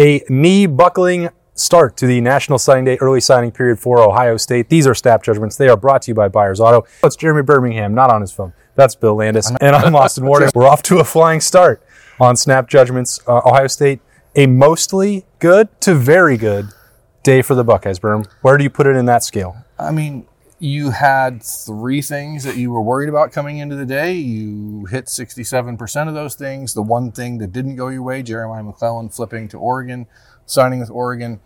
a knee buckling start to the National Signing Day early signing period for Ohio State. These are snap judgments. They are brought to you by Buyers Auto. It's Jeremy Birmingham, not on his phone. That's Bill Landis. And I'm Austin Ward. We're off to a flying start on snap judgments. Uh, Ohio State, a mostly good to very good day for the Buckeyes, Berm. Where do you put it in that scale? I mean, you had three things that you were worried about coming into the day. You hit 67% of those things. The one thing that didn't go your way, Jeremiah McClellan flipping to Oregon, signing with Oregon,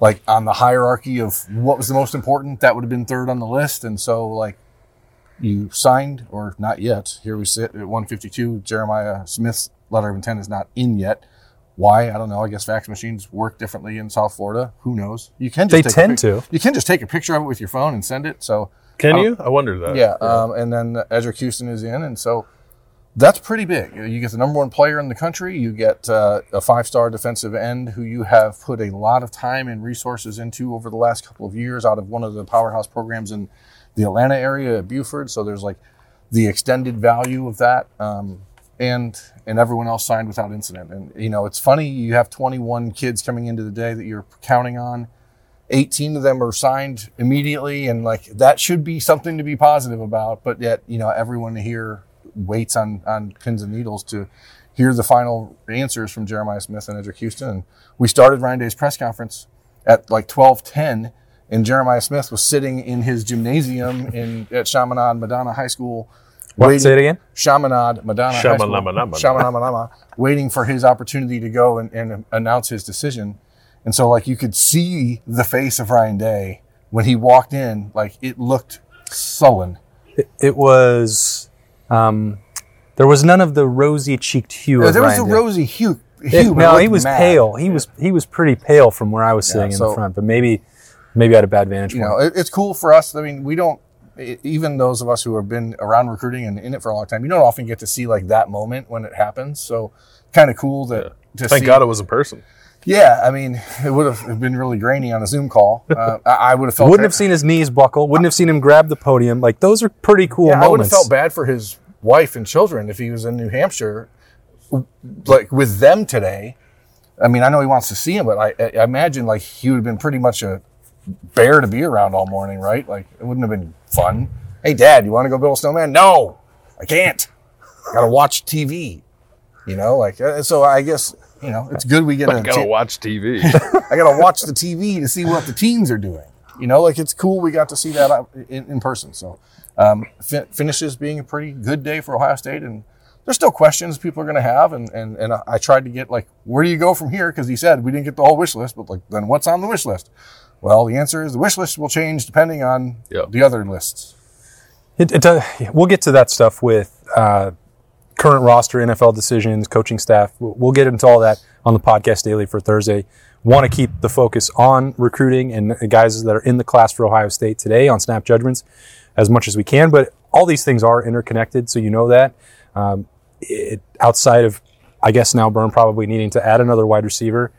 like on the hierarchy of what was the most important, that would have been third on the list. And so, like, you signed, or not yet. Here we sit at 152. Jeremiah Smith's letter of intent is not in yet. Why? I don't know. I guess fax machines work differently in South Florida. Who knows? You can just They take a tend to. You can just take a picture of it with your phone and send it. So Can Oh. you? I wonder that. yeah, um, and then Eddrick Houston is in, and so that's pretty big. You get the number one player in the country. You get uh, a five-star defensive end who you have put a lot of time and resources into over the last couple of years out of one of the powerhouse programs in the Atlanta area at Buford. So there's like the extended value of that, um, and and everyone else signed without incident. And you know, it's funny you have 21 kids coming into the day that you're counting on. 18 of them are signed immediately and like that should be something to be positive about but yet you know everyone here waits on on pins and needles to hear the final answers from jeremiah smith and edric houston and we started ryan day's press conference at like 1210 and jeremiah smith was sitting in his gymnasium in at chaminade madonna high school What? waiting- Say it again. Chaminade Madonna High School, Shamanama-nama. Shamanama-nama, waiting for his opportunity to go and, and announce his decision. And so, like, you could see the face of Ryan Day when he walked in, like, it looked sullen. It, it was, um, there was none of the rosy cheeked hue. of there was Ryan a Day. rosy hue. It- hue but no, he was mad. pale. He was he was pretty pale from where I was sitting in so- the front, but maybe maybe I had a bad vantage You point. know, it, it's cool for us. I mean, we don't, even those of us who have been around recruiting and in it for a long time, you don't often get to see like that moment when it happens. So, kind of cool that to Thank see. God it was in person. Yeah, I mean, it would have been really grainy on a Zoom call. Uh, I, I would have felt Wouldn't bad- have seen his knees buckle. Wouldn't have seen him grab the podium. Like those are pretty cool Yeah, I would have felt bad for his wife and children if he was in New Hampshire, like with them today. I mean, I know he wants to see him, but I, I imagine like he would have been pretty much a bear to be around all morning, right? Like it wouldn't have been fun. Hey, Dad, you want to go build a snowman? No, I can't. I Got to watch TV. You know, like uh, so. I guess you know it's good we get I a gotta watch TV. I gotta watch the TV to see what the teens are doing. You know, like it's cool we got to see that in, in person. So, um, fi- finishes being a pretty good day for Ohio State, and there's still questions people are going to have. And, and and I tried to get like, where do you go from here? Because he said we didn't get the whole wish list, but like, then what's on the wish list? Well, the answer is the wish list will change depending on Yeah. the other lists. It, it, uh, we'll get to that stuff with uh, current roster, NFL decisions, coaching staff. We'll, we'll get into all that on the podcast daily for Thursday. Want to keep the focus on recruiting and the guys that are in the class for Ohio State today on snap judgments as much as we can. But all these things are interconnected, so you know that. Um, it, outside of, I guess now Berm probably needing to add another wide receiver.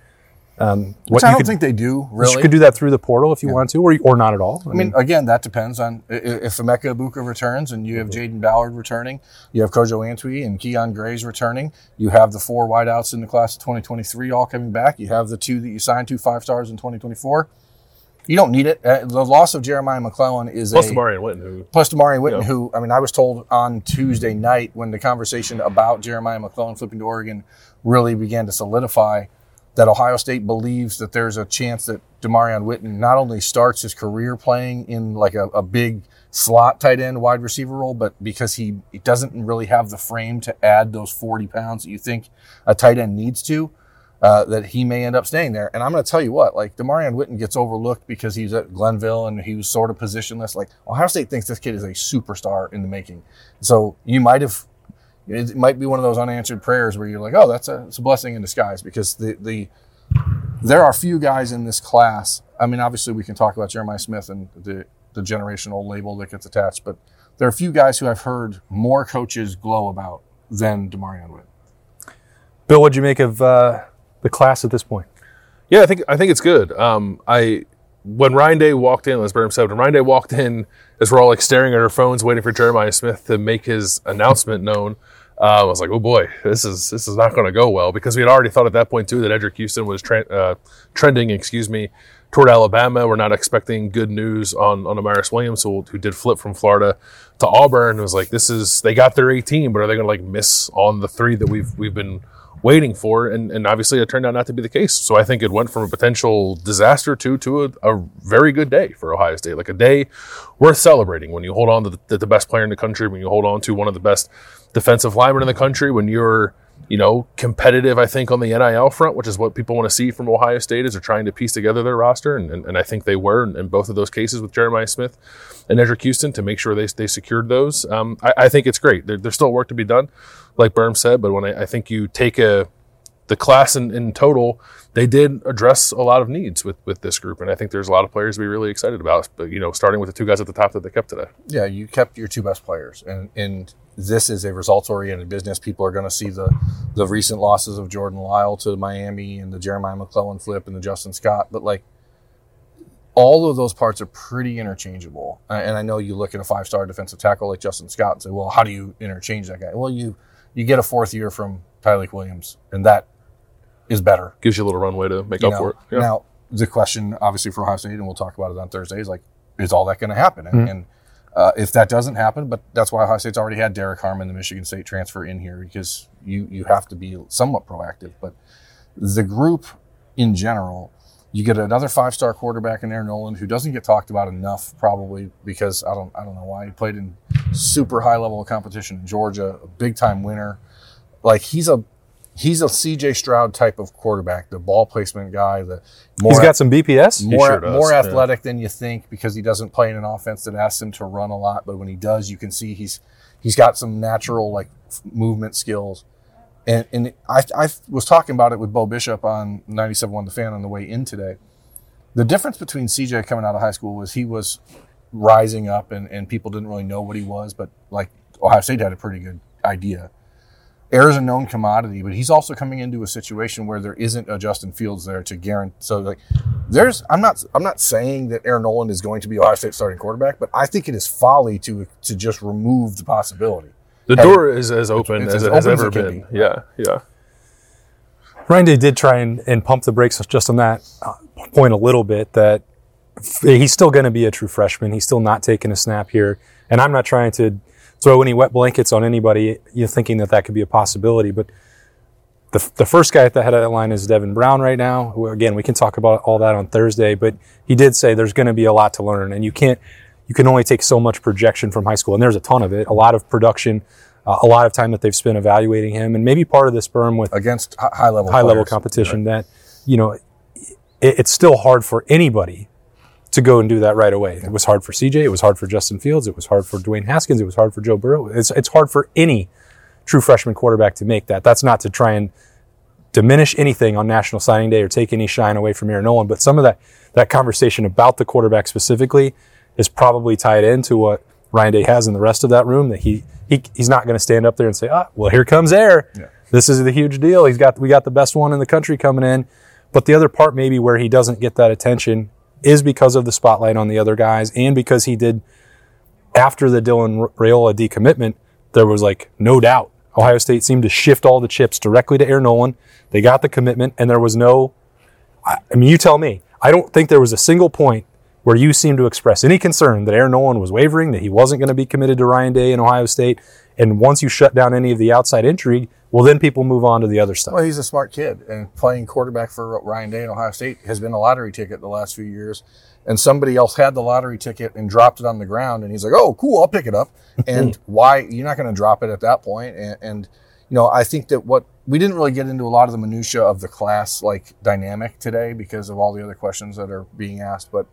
Um, Which you I don't could- think they do really. You could do that through the portal if you want to, or, or not at all. I mean, again, that depends on i- i- if Emeka Egbuka returns and you have Jayden Ballard returning, you have Kojo Antwi and Kyion Grayes returning, you have the four wideouts in the class of 2023 all coming back, you have the two that you signed to five stars in 2024. You don't need it. Uh, the loss of Jeremiah McClellan is Plus a Marion Witten, who plus Damari Witten, Yeah. who I mean, I was told on Tuesday night when the conversation about Jeremiah McClellan flipping to Oregon really began to solidify that Ohio State believes that there's a chance that Damarion Witten not only starts his career playing in like a, a big slot tight end wide receiver role, but because he, he doesn't really have the frame to add those 40 pounds that you think a tight end needs to, uh, that he may end up staying there. And I'm going to tell you what, like Damarion Witten gets overlooked because he's at Glenville and he was sort of positionless. Like Ohio State thinks this kid is a superstar in the making. So you might have it might be one of those unanswered prayers where you're like, oh, that's a, it's a blessing in disguise because the, the there are few guys in this class. I mean, obviously we can talk about Jeremiah Smith and the, the generational label that gets attached, but there are a few guys who I've heard more coaches glow about than Damarion Witt. Bill, what'd you make of uh, the class at this point? Yeah, I think I think it's good. Um, I when Ryan Day walked in, as Burnham said, when Ryan Day walked in, as we're all like staring at our phones, waiting for Jeremiah Smith to make his announcement known. Uh, I was like, oh boy, this is this is not going to go well because we had already thought at that point too that Eddrick Houston was tra- uh, trending, excuse me, toward Alabama. We're not expecting good news on on Amaris Williams, who, who did flip from Florida to Auburn. It was like this is they got their 18, but are they going to like miss on the three that we've we've been waiting for? And and obviously it turned out not to be the case. So I think it went from a potential disaster to to a, a very good day for Ohio State, like a day worth celebrating when you hold on to the, the best player in the country, when you hold on to one of the best defensive linemen in the country, when you're you know, competitive, I think, on the NIL front, which is what people want to see from Ohio State as they're trying to piece together their roster. And, and, and I think they were in, in, both of those cases with Jeremiah Smith and Eddrick Houston to make sure they, they secured those. Um, I, I, think it's great. There, there's still work to be done, like Berm said, but when I, I think you take a the class in, in total, they did address a lot of needs with, with this group. And I think there's a lot of players to be really excited about, but, you know, starting with the two guys at the top that they kept today. Yeah, you kept your two best players. And, and this is a results oriented business. People are going to see the, the recent losses of Jordan Lyle to Miami and the Jeremiah McClellan flip and the Justin Scott. But like, all of those parts are pretty interchangeable. And I know you look at a five star defensive tackle like Justin Scott and say, well, how do you interchange that guy? Well, you, you get a fourth year from Tyleik Williams, and that is better. Gives you a little runway to make you up know, for it. Yeah. Now, the question, obviously, for Ohio State, and we'll talk about it on Thursday, is like, is all that going to happen? Mm-hmm. And, uh, if that doesn't happen, but that's why Ohio State's already had Derrick Harmon, the Michigan State transfer, in here because you you have to be somewhat proactive. But the group in general, you get another five star quarterback in Aaron Noland, who doesn't get talked about enough, probably because I don't I don't know why he played in super high level of competition in Georgia, a big time winner. Like he's a he's a CJ Stroud type of quarterback, the ball placement guy. The more he's got some BPS, more sure more athletic yeah. than you think because he doesn't play in an offense that asks him to run a lot. But when he does, you can see he's he's got some natural like movement skills. And and I I was talking about it with Bo Bishop on 97.1 The Fan on the way in today. The difference between CJ coming out of high school was he was rising up and, and people didn't really know what he was, but like Ohio State had a pretty good idea Air is a known commodity, but he's also coming into a situation where there isn't a Justin Fields there to guarantee. So like, there's I'm not I'm not saying that Aaron Noland is going to be Ohio State starting quarterback, but I think it is folly to to just remove the possibility. The and door is as open as, as it has ever been. Be. Yeah, yeah. Ryan Day did try and, and pump the brakes just on that uh, point a little bit. That he's still going to be a true freshman. He's still not taking a snap here, and I'm not trying to throw any wet blankets on anybody, you're thinking that that could be a possibility. But the, the first guy at the head of that line is Devin Brown right now. Who, again, we can talk about all that on Thursday, but he did say there's going to be a lot to learn, and you can't, you can only take so much projection from high school, and there's a ton of it, a lot of production, uh, a lot of time that they've spent evaluating him, and maybe part of this berm with against high level high level competition right. that you know it, it's still hard for anybody to go and do that right away. It was hard for CJ. It was hard for Justin Fields. It was hard for Dwayne Haskins. It was hard for Joe Burrow. It's, it's hard for any true freshman quarterback to make that. That's not to try and diminish anything on National Signing Day or take any shine away from Aaron Noland. But some of that, that conversation about the quarterback specifically is probably tied into what Ryan Day has in the rest of that room that he, he he's not going to stand up there and say, ah, well, here comes Air. Yeah. This is the huge deal. He's got, we got the best one in the country coming in. But the other part maybe where he doesn't get that attention is because of the spotlight on the other guys and because he did after the Dylan Raiola decommitment, there was like no doubt. Ohio State seemed to shift all the chips directly to Air Noland. They got the commitment and there was no, I mean, you tell me. I don't think there was a single point where you seemed to express any concern that Air Noland was wavering, that he wasn't going to be committed to Ryan Day in Ohio State. And once you shut down any of the outside intrigue, well, then people move on to the other stuff. Well, he's a smart kid, and playing quarterback for Ryan Day in Ohio State has been a lottery ticket the last few years. And somebody else had the lottery ticket and dropped it on the ground, and he's like, "Oh, cool, I'll pick it up." and why you're not going to drop it at that point? And, and you know, I think that what we didn't really get into a lot of the minutia of the class like dynamic today because of all the other questions that are being asked. But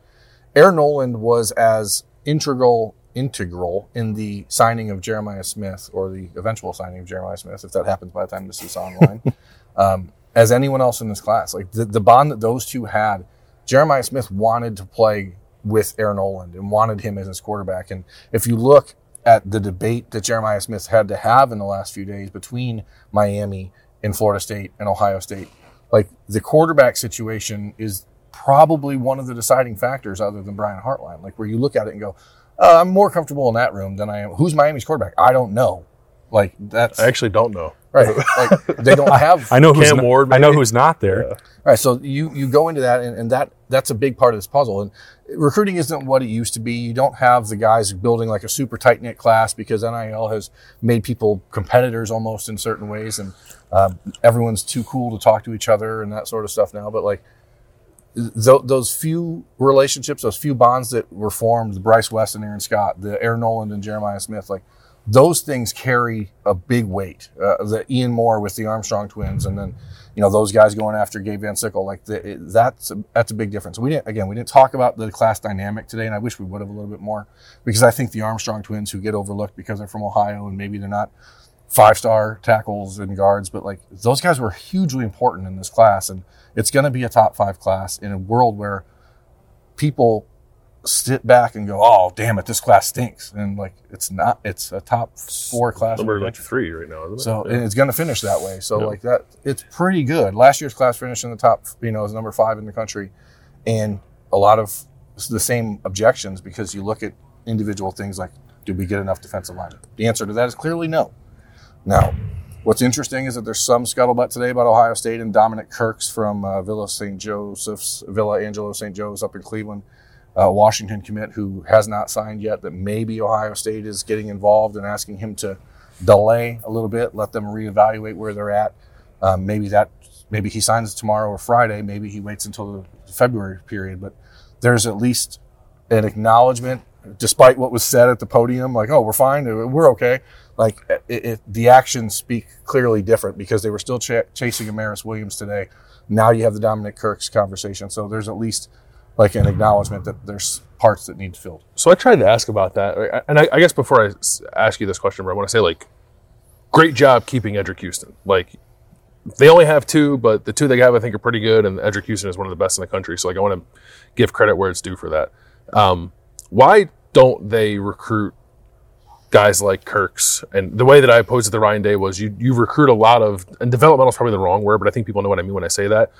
Air Noland was as integral integral in the signing of Jeremiah Smith or the eventual signing of Jeremiah Smith, if that happens by the time this is online, um, as anyone else in this class. Like the, the bond that those two had, Jeremiah Smith wanted to play with Aaron Noland and wanted him as his quarterback. And if you look at the debate that Jeremiah Smith had to have in the last few days between Miami and Florida State and Ohio State, like the quarterback situation is probably one of the deciding factors other than Brian Hartline. Like where you look at it and go, uh, I'm more comfortable in that room than I am. Who's Miami's quarterback? I don't know. Like that's I actually don't know. right. Like they don't have. I know who's Cam not, Ward, I know who's not there. Right. So you you go into that, and, and that that's a big part of this puzzle. And recruiting isn't what it used to be. You don't have the guys building like a super tight knit class because NIL has made people competitors almost in certain ways, and uh, everyone's too cool to talk to each other and that sort of stuff now. But like th- those few relationships, those few bonds that were formed, the Bryce West and Aaron Scott, the Aaron Noland and Jeremiah Smith, like those things carry a big weight. Uh, the Ian Moore with the Armstrong twins, and then you know those guys going after Gabe Van Sickle, like the, it, that's a, that's a big difference. We didn't again, we didn't talk about the class dynamic today, and I wish we would have a little bit more because I think the Armstrong twins who get overlooked because they're from Ohio and maybe they're not five star tackles and guards, but like those guys were hugely important in this class, and it's going to be a top five class in a world where people sit back and go, "Oh, damn it, this class stinks," and like it's not. It's a top four class. in Number like three right now, isn't it? So Yeah. and it's going to finish that way. So Yeah. like that, it's pretty good. Last year's class finished in the top, you know, as number five in the country, and a lot of the same objections because you look at individual things like, did we get enough defensive linemen? The answer to that is clearly no. Now, what's interesting is that there's some scuttlebutt today about Ohio State and Dominic Kirks from uh, Villa St. Joseph's, Villa Angelo St. Joe's up in Cleveland, uh, Washington commit who has not signed yet. That maybe Ohio State is getting involved and asking him to delay a little bit, let them reevaluate where they're at. Um, maybe that, maybe he signs tomorrow or Friday. Maybe he waits until the February period. But there's at least an acknowledgement, despite what was said at the podium, like, "Oh, we're fine, we're okay." Like it, it, the actions speak clearly different because they were still ch- chasing Amaris Williams today. Now you have the Dominic Kirk's conversation, so there's at least like an acknowledgement that there's parts that need filled. So I tried to ask about that, and I, I guess before I ask you this question, I want to say like, great job keeping Eddrick Houston. Like, they only have two, but the two they have I think are pretty good, and Eddrick Houston is one of the best in the country. So like, I want to give credit where it's due for that. Um, why don't they recruit guys like Kirk's? And the way that I posed it to Ryan Day was you you recruit a lot of and developmental is probably the wrong word, but I think people know what I mean when I say that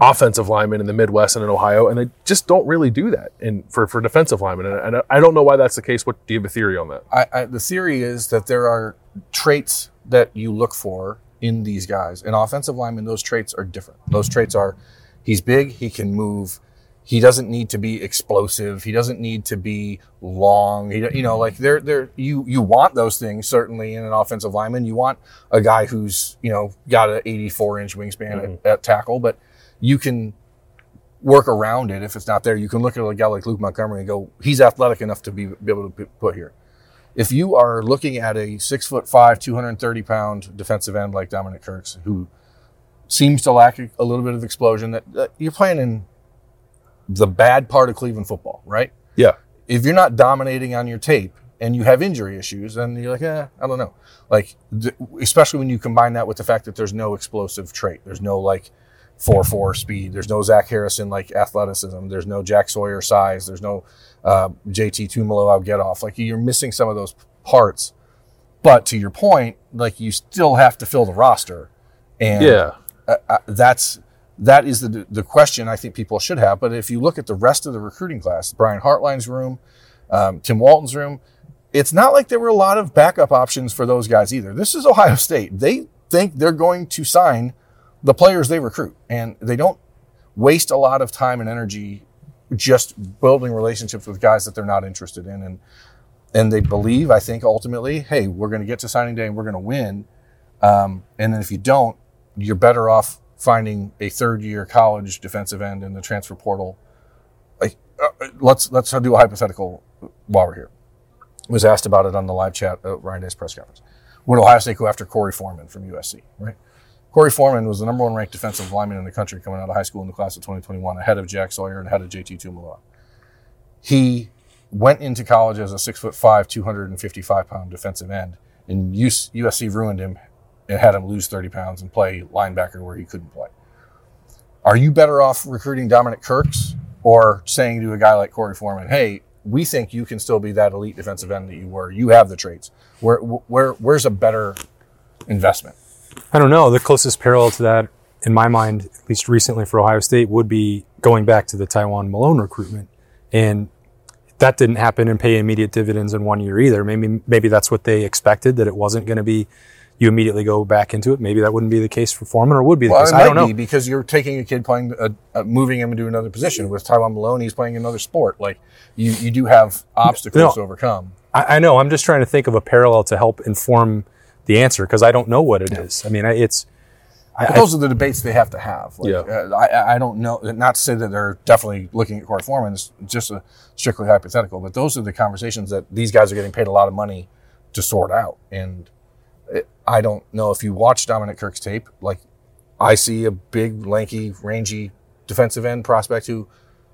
offensive linemen in the Midwest and in Ohio, and they just don't really do that in for, for defensive linemen. And, and I don't know why that's the case. What do you have a theory on that? I, I, the theory is that there are traits that you look for in these guys. In offensive linemen, those traits are different. Those traits are he's big, he can move, he doesn't need to be explosive, he doesn't need to be long. He, you know, like they're they're you you want those things certainly in an offensive lineman. You want a guy who's you know got an 84 inch wingspan at, mm-hmm. at tackle, but you can work around it if it's not there. You can look at a guy like Luke Montgomery and go, he's athletic enough to be, be able to be put here. If you are looking at a six foot five, 230 pound defensive end like Dominic Kirks, who seems to lack a, a little bit of explosion, that, that you're playing in the bad part of Cleveland football, right? Yeah. If you're not dominating on your tape and you have injury issues, then you're like, eh, I don't know. Like, th- especially when you combine that with the fact that there's no explosive trait. There's no like four four speed. There's no Zach Harrison like athleticism. There's no Jack Sawyer size. There's no uh, JT Tuimoloau out get off. Like you're missing some of those parts. But to your point, like you still have to fill the roster, and Yeah. uh, uh, that's that is the the question I think people should have. But if you look at the rest of the recruiting class, Brian Hartline's room, um, Tim Walton's room, it's not like there were a lot of backup options for those guys either. This is Ohio State. They think they're going to sign the players they recruit, and they don't waste a lot of time and energy just building relationships with guys that they're not interested in, and and they believe, I think, ultimately, hey, we're going to get to signing day and we're going to win. Um, and then if you don't, you're better off finding a third year college defensive end in the transfer portal. Like, uh, let's let's do a hypothetical while we're here. Was asked about it on the live chat at Ryan Day's press conference. Would Ohio State go after Korey Foreman from USC? Right. Korey Foreman was the number one ranked defensive lineman in the country coming out of high school in the class of 2021, ahead of Jack Sawyer and ahead of JT Tuimoloau. He went into college as a six foot five, 255 pound defensive end, and USC ruined him and had him lose 30 pounds and play linebacker where he couldn't play. Are you better off recruiting Dominic Kirks or saying to a guy like Korey Foreman, hey, we think you can still be that elite defensive end that you were. You have the traits. Where, where, where's a better investment? I don't know. The closest parallel to that, in my mind, at least recently for Ohio State, would be going back to the Tywone Malone recruitment. And that didn't happen and pay immediate dividends in one year either. Maybe maybe that's what they expected that it wasn't going to be. You immediately go back into it. Maybe that wouldn't be the case for Foreman, or would be the Well, case. it I might don't know. be because you're taking a kid playing, uh, uh, moving him into another position. With Tywone Malone, he's playing another sport. Like you, you do have obstacles No. to overcome. I, I know. I'm just trying to think of a parallel to help inform the answer because I don't know what it is. I mean, I, it's But those are the debates they have to have. Like, Yeah. uh, I, I don't know. Not to say that they're definitely looking at Korey Foreman. It's just a strictly hypothetical. But those are the conversations that these guys are getting paid a lot of money to sort out. And it, I don't know if you watch Dominic Kirk's tape. Like, I see a big, lanky, rangy defensive end prospect who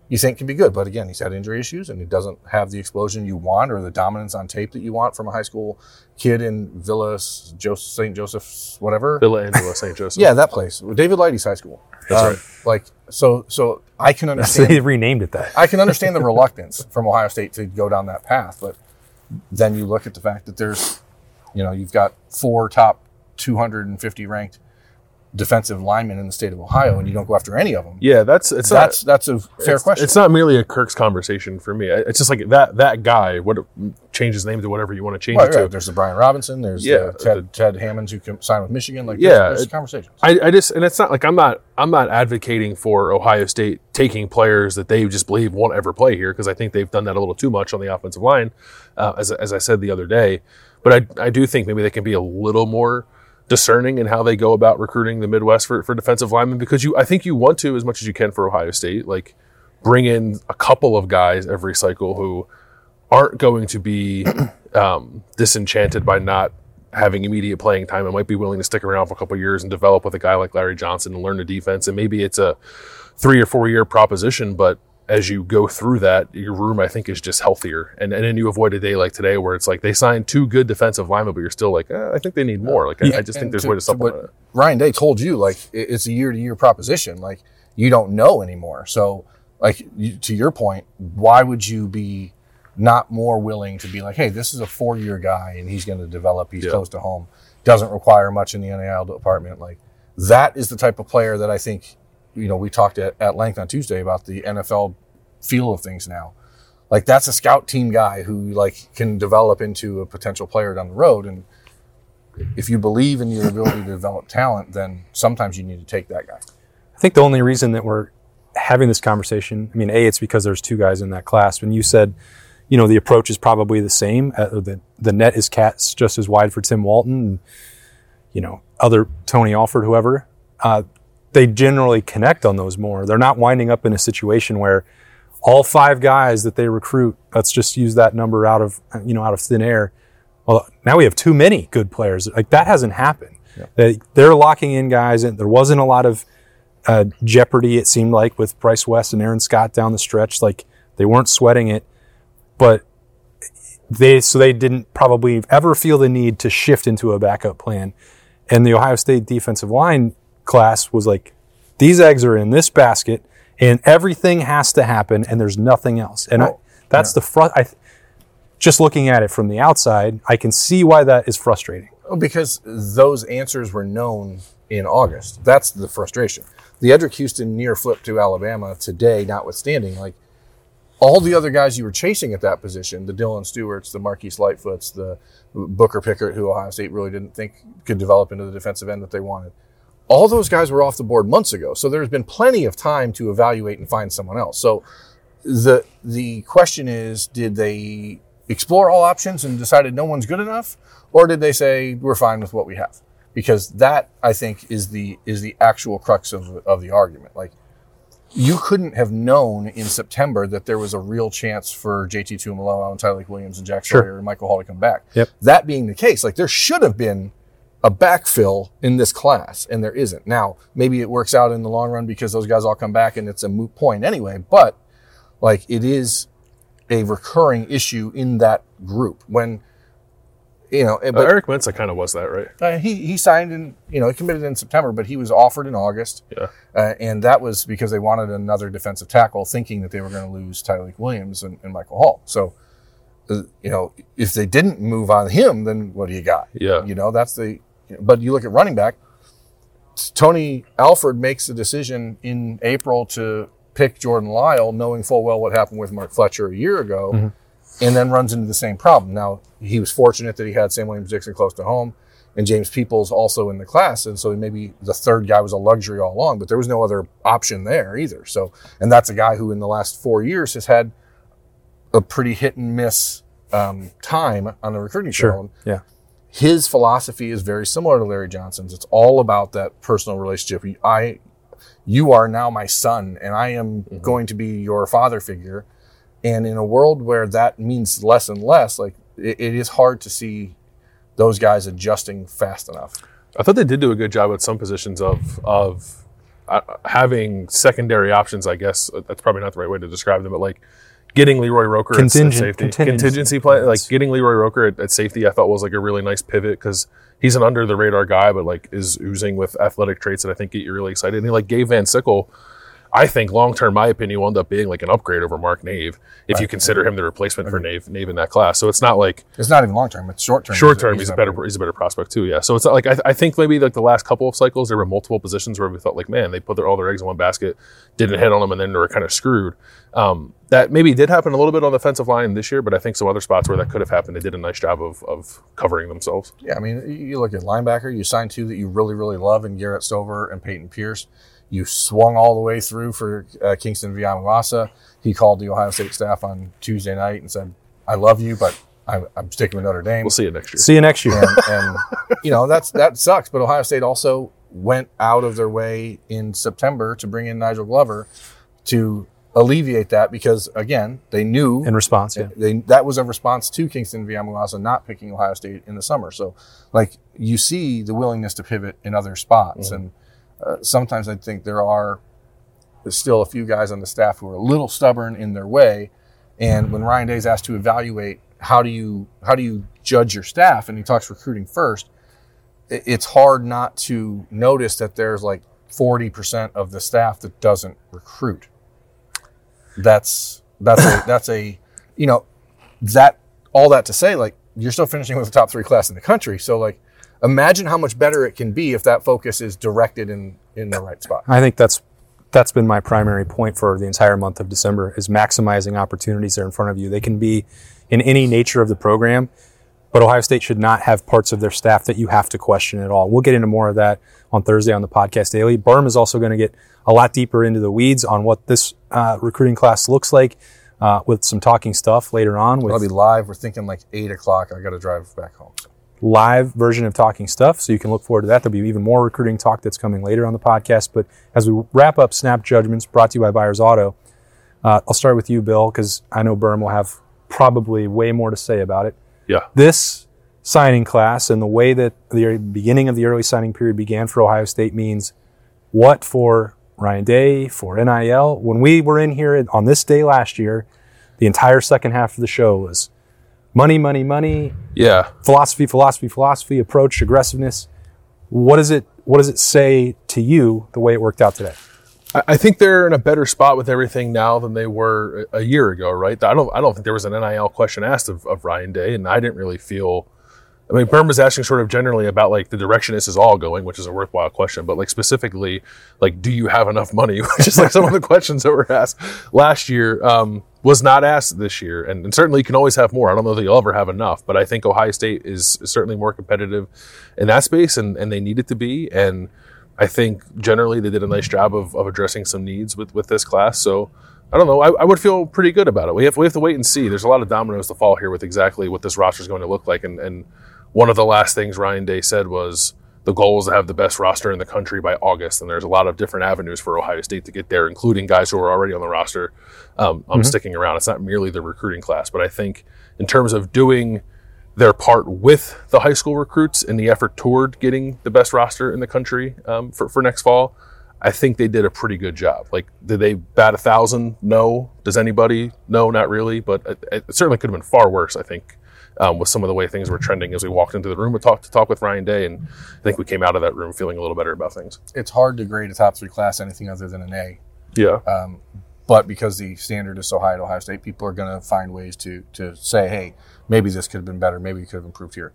you think can be good. But again, he's had injury issues and he doesn't have the explosion you want or the dominance on tape that you want from a high school kid in Villa, Joseph, St. Joseph's, whatever. Villa Angela St. Joseph. Yeah, that place. David Lighty's high school. That's Um, right. Like so, so I can understand. they renamed it that. I can understand the reluctance from Ohio State to go down that path, but then you look at the fact that there's, you know, you've got four top 250 ranked defensive linemen in the state of Ohio, and you don't go after any of them. Yeah, that's it's That's not that's a fair question. It's not merely a Kirk's conversation for me. It's just like that that guy. What change his name to whatever you want to change Right, it to. There's the Brian Robinson. There's Yeah, the Ted, Ted Hammonds who can sign with Michigan. Like, Yeah, there's, there's it- conversations. I, I just and it's not like I'm not I'm not advocating for Ohio State taking players that they just believe won't ever play here because I think they've done that a little too much on the offensive line, uh, as as I said the other day. But I I do think maybe they can be a little more discerning in how they go about recruiting the Midwest for, for defensive linemen because you I think you want to as much as you can for Ohio State like bring in a couple of guys every cycle who aren't going to be um, disenchanted by not having immediate playing time and might be willing to stick around for a couple years and develop with a guy like Larry Johnson and learn the defense. And maybe it's a three or four year proposition, but as you go through that, your room I think is just healthier. And and then you avoid a day like today where it's like they signed two good defensive linemen, but you're still like, eh, I think they need more. Like I, I just think there's a way to supplement what it. Ryan Day told you, like it's a year to year proposition. Like you don't know anymore. So, like you, to your point, why would you be not more willing to be like, hey, this is a four year guy and he's going to develop. He's Yeah. close to home. Doesn't require much in the NIL department. Like that is the type of player that I think. You know, we talked at, at length on Tuesday about the NFL feel of things now. Like that's a scout team guy who like can develop into a potential player down the road and if you believe in your ability to develop talent, then sometimes you need to take that guy. I think the only reason that we're having this conversation, I mean, A, it's because there's two guys in that class. When you said, you know, the approach is probably the same, uh, the, the net is cats just as wide for Tim Walton and, you know, other Tony Alford, whoever, uh, they generally connect on those more. They're not winding up in a situation where all five guys that they recruit, let's just use that number out of, you know, out of thin air. Well, now we have too many good players. Like that hasn't happened. They, they're locking in guys, and there wasn't a lot of uh, jeopardy. It seemed like with Bryce West and Aaron Scott down the stretch, like they weren't sweating it, but they so they didn't probably ever feel the need to shift into a backup plan. And the Ohio State defensive line class was like, these eggs are in this basket, and everything has to happen, and there's nothing else. And I, Well, that's the front. I just looking at it from the outside, I can see why that is frustrating. Well, because those answers were known in August. That's the frustration. The Eddrick Houston near flip to Alabama today, notwithstanding, like all the other guys you were chasing at that position, the Dylan Stewarts, the Marquise Lightfoots, the Booker Pickert, who Ohio State really didn't think could develop into the defensive end that they wanted. All those guys were off the board months ago. So there's been plenty of time to evaluate and find someone else. So the the question is, did they explore all options and decided no one's good enough, or did they say we're fine with what we have? Because that I think is the is the actual crux of of the argument. Like you couldn't have known in September that there was a real chance for JT Tuimoloau and Tyleik Williams and Jack Sure. Sawyer and Michael Hall to come back. Yep. That being the case, like there should have been a backfill in this class, and there isn't. Now, maybe it works out in the long run because those guys all come back and it's a moot point anyway, but like it is a recurring issue in that group when you know Uh, but Eric Mensa kind of was that, right? uh, he he signed in you know he committed in September but he was offered in August Yeah. uh, and that was because they wanted another defensive tackle thinking that they were going to lose Tyleik Williams and, and Michael Hall so uh, you know if they didn't move on him then what do you got Yeah. you know that's the but you look at running back Tony Alford makes the decision in April to pick Jordan Lyle, knowing full well what happened with Mark Fletcher a year ago, Mm-hmm. and then runs into the same problem. Now he was fortunate that he had Sam Williams Dixon close to home, and James Peoples also in the class, and so maybe the third guy was a luxury all along. But there was no other option there either. So, and that's a guy who in the last four years has had a pretty hit and miss um, time on the recruiting. Sure. And Yeah. His philosophy is very similar to Larry Johnson's. It's all about that personal relationship. I, you are now my son, and I am going to be your father figure. And in a world where that means less and less, like it, it is hard to see those guys adjusting fast enough. I thought they did do a good job at some positions of of uh, having secondary options. I guess that's probably not the right way to describe them, but like getting Leroy Roker at- at, safety, contingency contingency play, like getting Leroy Roker at, at safety. I thought was like a really nice pivot because he's an under the radar guy, but like is oozing with athletic traits that I think get you really excited. And he like gave Van Sickle. I think long term, my opinion, will end up being like an upgrade over Mark Nave if you consider him the replacement for Nave, Nave in that class. So it's not like It's not even long term; it's short term. Short term, he's, a better he's a better prospect too. Yeah, so it's not like I, I think maybe like the last couple of cycles there were multiple positions where we felt like man they put their, all their eggs in one basket, didn't hit on them, and then they were kind of screwed. Um, that maybe did happen a little bit on the defensive line this year, but I think some other spots where that could have happened, they did a nice job of of covering themselves. Yeah, I mean, you- you look at linebacker. You signed two that you really, really love, in Garrett Stover and Peyton Pierce. You swung all the way through for uh, Kyngstonn Viliamu-Asa. He called the Ohio State staff on Tuesday night and said, "I love you, but I'm, I'm sticking with Notre Dame." We'll see you next year. See you next year. and, and you know that's that sucks. But Ohio State also went out of their way in September to bring in Nigel Glover to alleviate that because again they knew In response, yeah. they that was a response to Kyngstonn Viliamu-Asa not picking Ohio State in the summer. So like you see the willingness to pivot in other spots, and uh, sometimes I think there are still a few guys on the staff who are a little stubborn in their way. And when Ryan Day is asked to evaluate how do you how do you judge your staff, and he talks recruiting first, it's hard not to notice that there's like forty percent of the staff that doesn't recruit. That's that's a, that's a you know that all that to say like you're still finishing with the top three class in the country. So like imagine how much better it can be if that focus is directed in in the right spot. I think that's that's been my primary point for the entire month of December is maximizing opportunities that are in front of you. They can be in any nature of the program, but Ohio State should not have parts of their staff that you have to question at all. We'll get into more of that on Thursday on the podcast daily. Berm is also going to get a lot deeper into the weeds on what this uh, recruiting class looks like uh, with some talking stuff later on with I'll be live. We're thinking like eight o'clock. I got to drive back home. So. Live version of talking stuff. So you can look forward to that. There'll be even more recruiting talk that's coming later on the podcast. But as we wrap up Snap Judgments brought to you by Buyers Auto, uh, I'll start with you, Bill, because I know Berm will have probably way more to say about it. Yeah, This signing class and the way that the beginning of the early signing period began for Ohio State means what for Ryan Day, for NIL. When we were in here on this day last year, the entire second half of the show was money, money, money, yeah. philosophy, philosophy, philosophy, approach, aggressiveness. What does it what does it say to you the way it worked out today? I- think they're in a better spot with everything now than they were a a year ago, right? I don't, I don't think there was an NIL question asked of, of Ryan Day, and I didn't really feel. I mean, Berm was asking sort of generally about like the direction this is all going, which is a worthwhile question, but like specifically, like, do you have enough money? Which is like some of the questions that were asked last year um, was not asked this year, and, and certainly you can always have more. I don't know that you'll ever have enough, but I think Ohio State is, is certainly more competitive in that space, and, and they need it to be, and. I think generally they did a nice job of, of addressing some needs with, with this class. So I don't know. I, I would feel pretty good about it. We have we have to wait and see. There's a lot of dominoes to fall here with exactly what this roster is going to look like. And, and one of the last things Ryan Day said was the goal is to have the best roster in the country by August. And there's a lot of different avenues for Ohio State to get there, including guys who are already on the roster. Um, I'm sticking around. It's not merely the recruiting class, but I think in terms of doing their part with the high school recruits in the effort toward getting the best roster in the country um, for, for next fall, I think they did a pretty good job. Like, did they bat a thousand? No. Does anybody? No, not really. But it, it certainly could have been far worse. I think um, with some of the way things were trending as we walked into the room to talk to talk with Ryan Day, and I think we came out of that room feeling a little better about things. It's hard to grade a top three class anything other than an A. Yeah, Um, but because the standard is so high at Ohio State, people are going to find ways to to say, "Hey, maybe this could have been better. Maybe we could have improved here."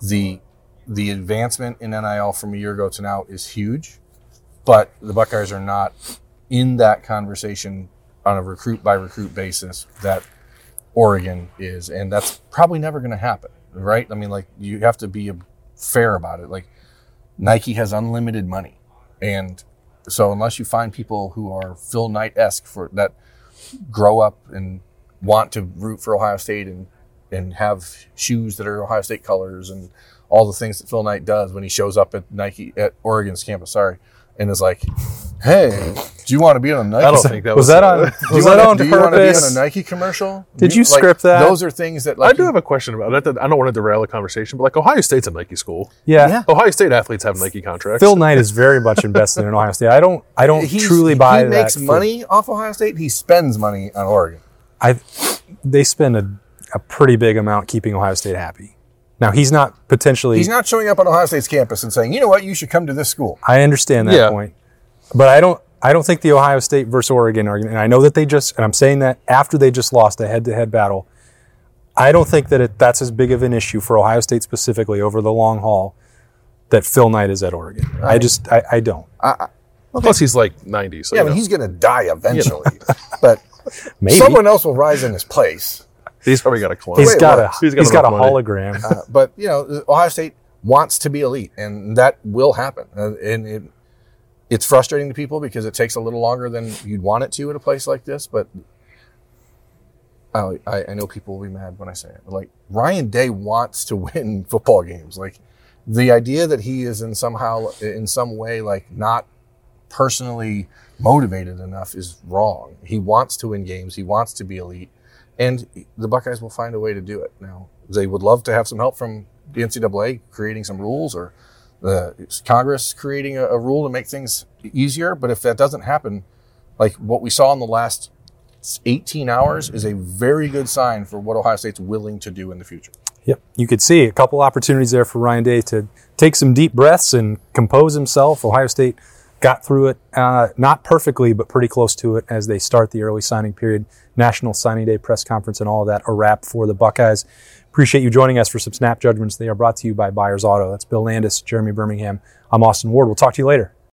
The the advancement in NIL from a year ago to now is huge, but the Buckeyes are not in that conversation on a recruit by recruit basis that Oregon is, and that's probably never going to happen, right? I mean, like you have to be fair about it. Like Nike has unlimited money, and so unless you find people who are Phil Knight esque for that grow up and want to root for Ohio State and and have shoes that are Ohio State colors and all the things that Phil Knight does when he shows up at Nike at Oregon's campus. Sorry, and is like, "Hey, do you want to be on a Nike?" I don't think that was was, that on? Was that on do you want to be on a Nike commercial? Did Do you like, script that? Those are things that like I do have a question about that. I don't want to derail the conversation, but like Ohio State's a Nike school. Yeah. Yeah. Ohio State athletes have Nike contracts. Phil Knight is very much invested in Ohio State. I don't. I don't He's- truly buy that. He that. makes for- money off Ohio State. He spends money on Oregon. I. They spend a, a pretty big amount keeping Ohio State happy. Now he's not potentially. He's not showing up on Ohio State's campus and saying, "You know what? You should come to this school." I understand that Yeah. point, but I don't. I don't think the Ohio State versus Oregon argument. And I know that they just. And I'm saying that after they just lost a head-to-head battle. I don't think that it, that's as big of an issue for Ohio State specifically over the long haul that Phil Knight is at Oregon. I just. I, I don't. Plus, he's like 90. So Yeah, I you mean, know, he's going to die eventually, but Maybe someone else will rise in his place. He's probably got a clone. he's Wait, got what? a. He's he's got got a money. hologram. Uh, but you know, Ohio State wants to be elite, and that will happen. Uh, and it, it's frustrating to people because it takes a little longer than you'd want it to at a place like this. But I, I I know people will be mad when I say it. Like Ryan Day wants to win football games. Like the idea that he is in somehow in some way like not personally motivated enough is wrong. He wants to win games. He wants to be elite, and the Buckeyes will find a way to do it. Now they would love to have some help from the NCAA creating some rules or the Congress creating a, a rule to make things easier. But if that doesn't happen, like what we saw in the last 18 hours is a very good sign for what Ohio State's willing to do in the future. Yep. You could see a couple opportunities there for Ryan Day to take some deep breaths and compose himself. Ohio State got through it, uh, not perfectly, but pretty close to it as they start the early signing period. National Signing Day press conference and all of that a wrap for the Buckeyes. Appreciate you joining us for some snap judgments. They are brought to you by Buyers Auto. That's Bill Landis, Jeremy Birmingham. I'm Austin Ward. We'll talk to you later.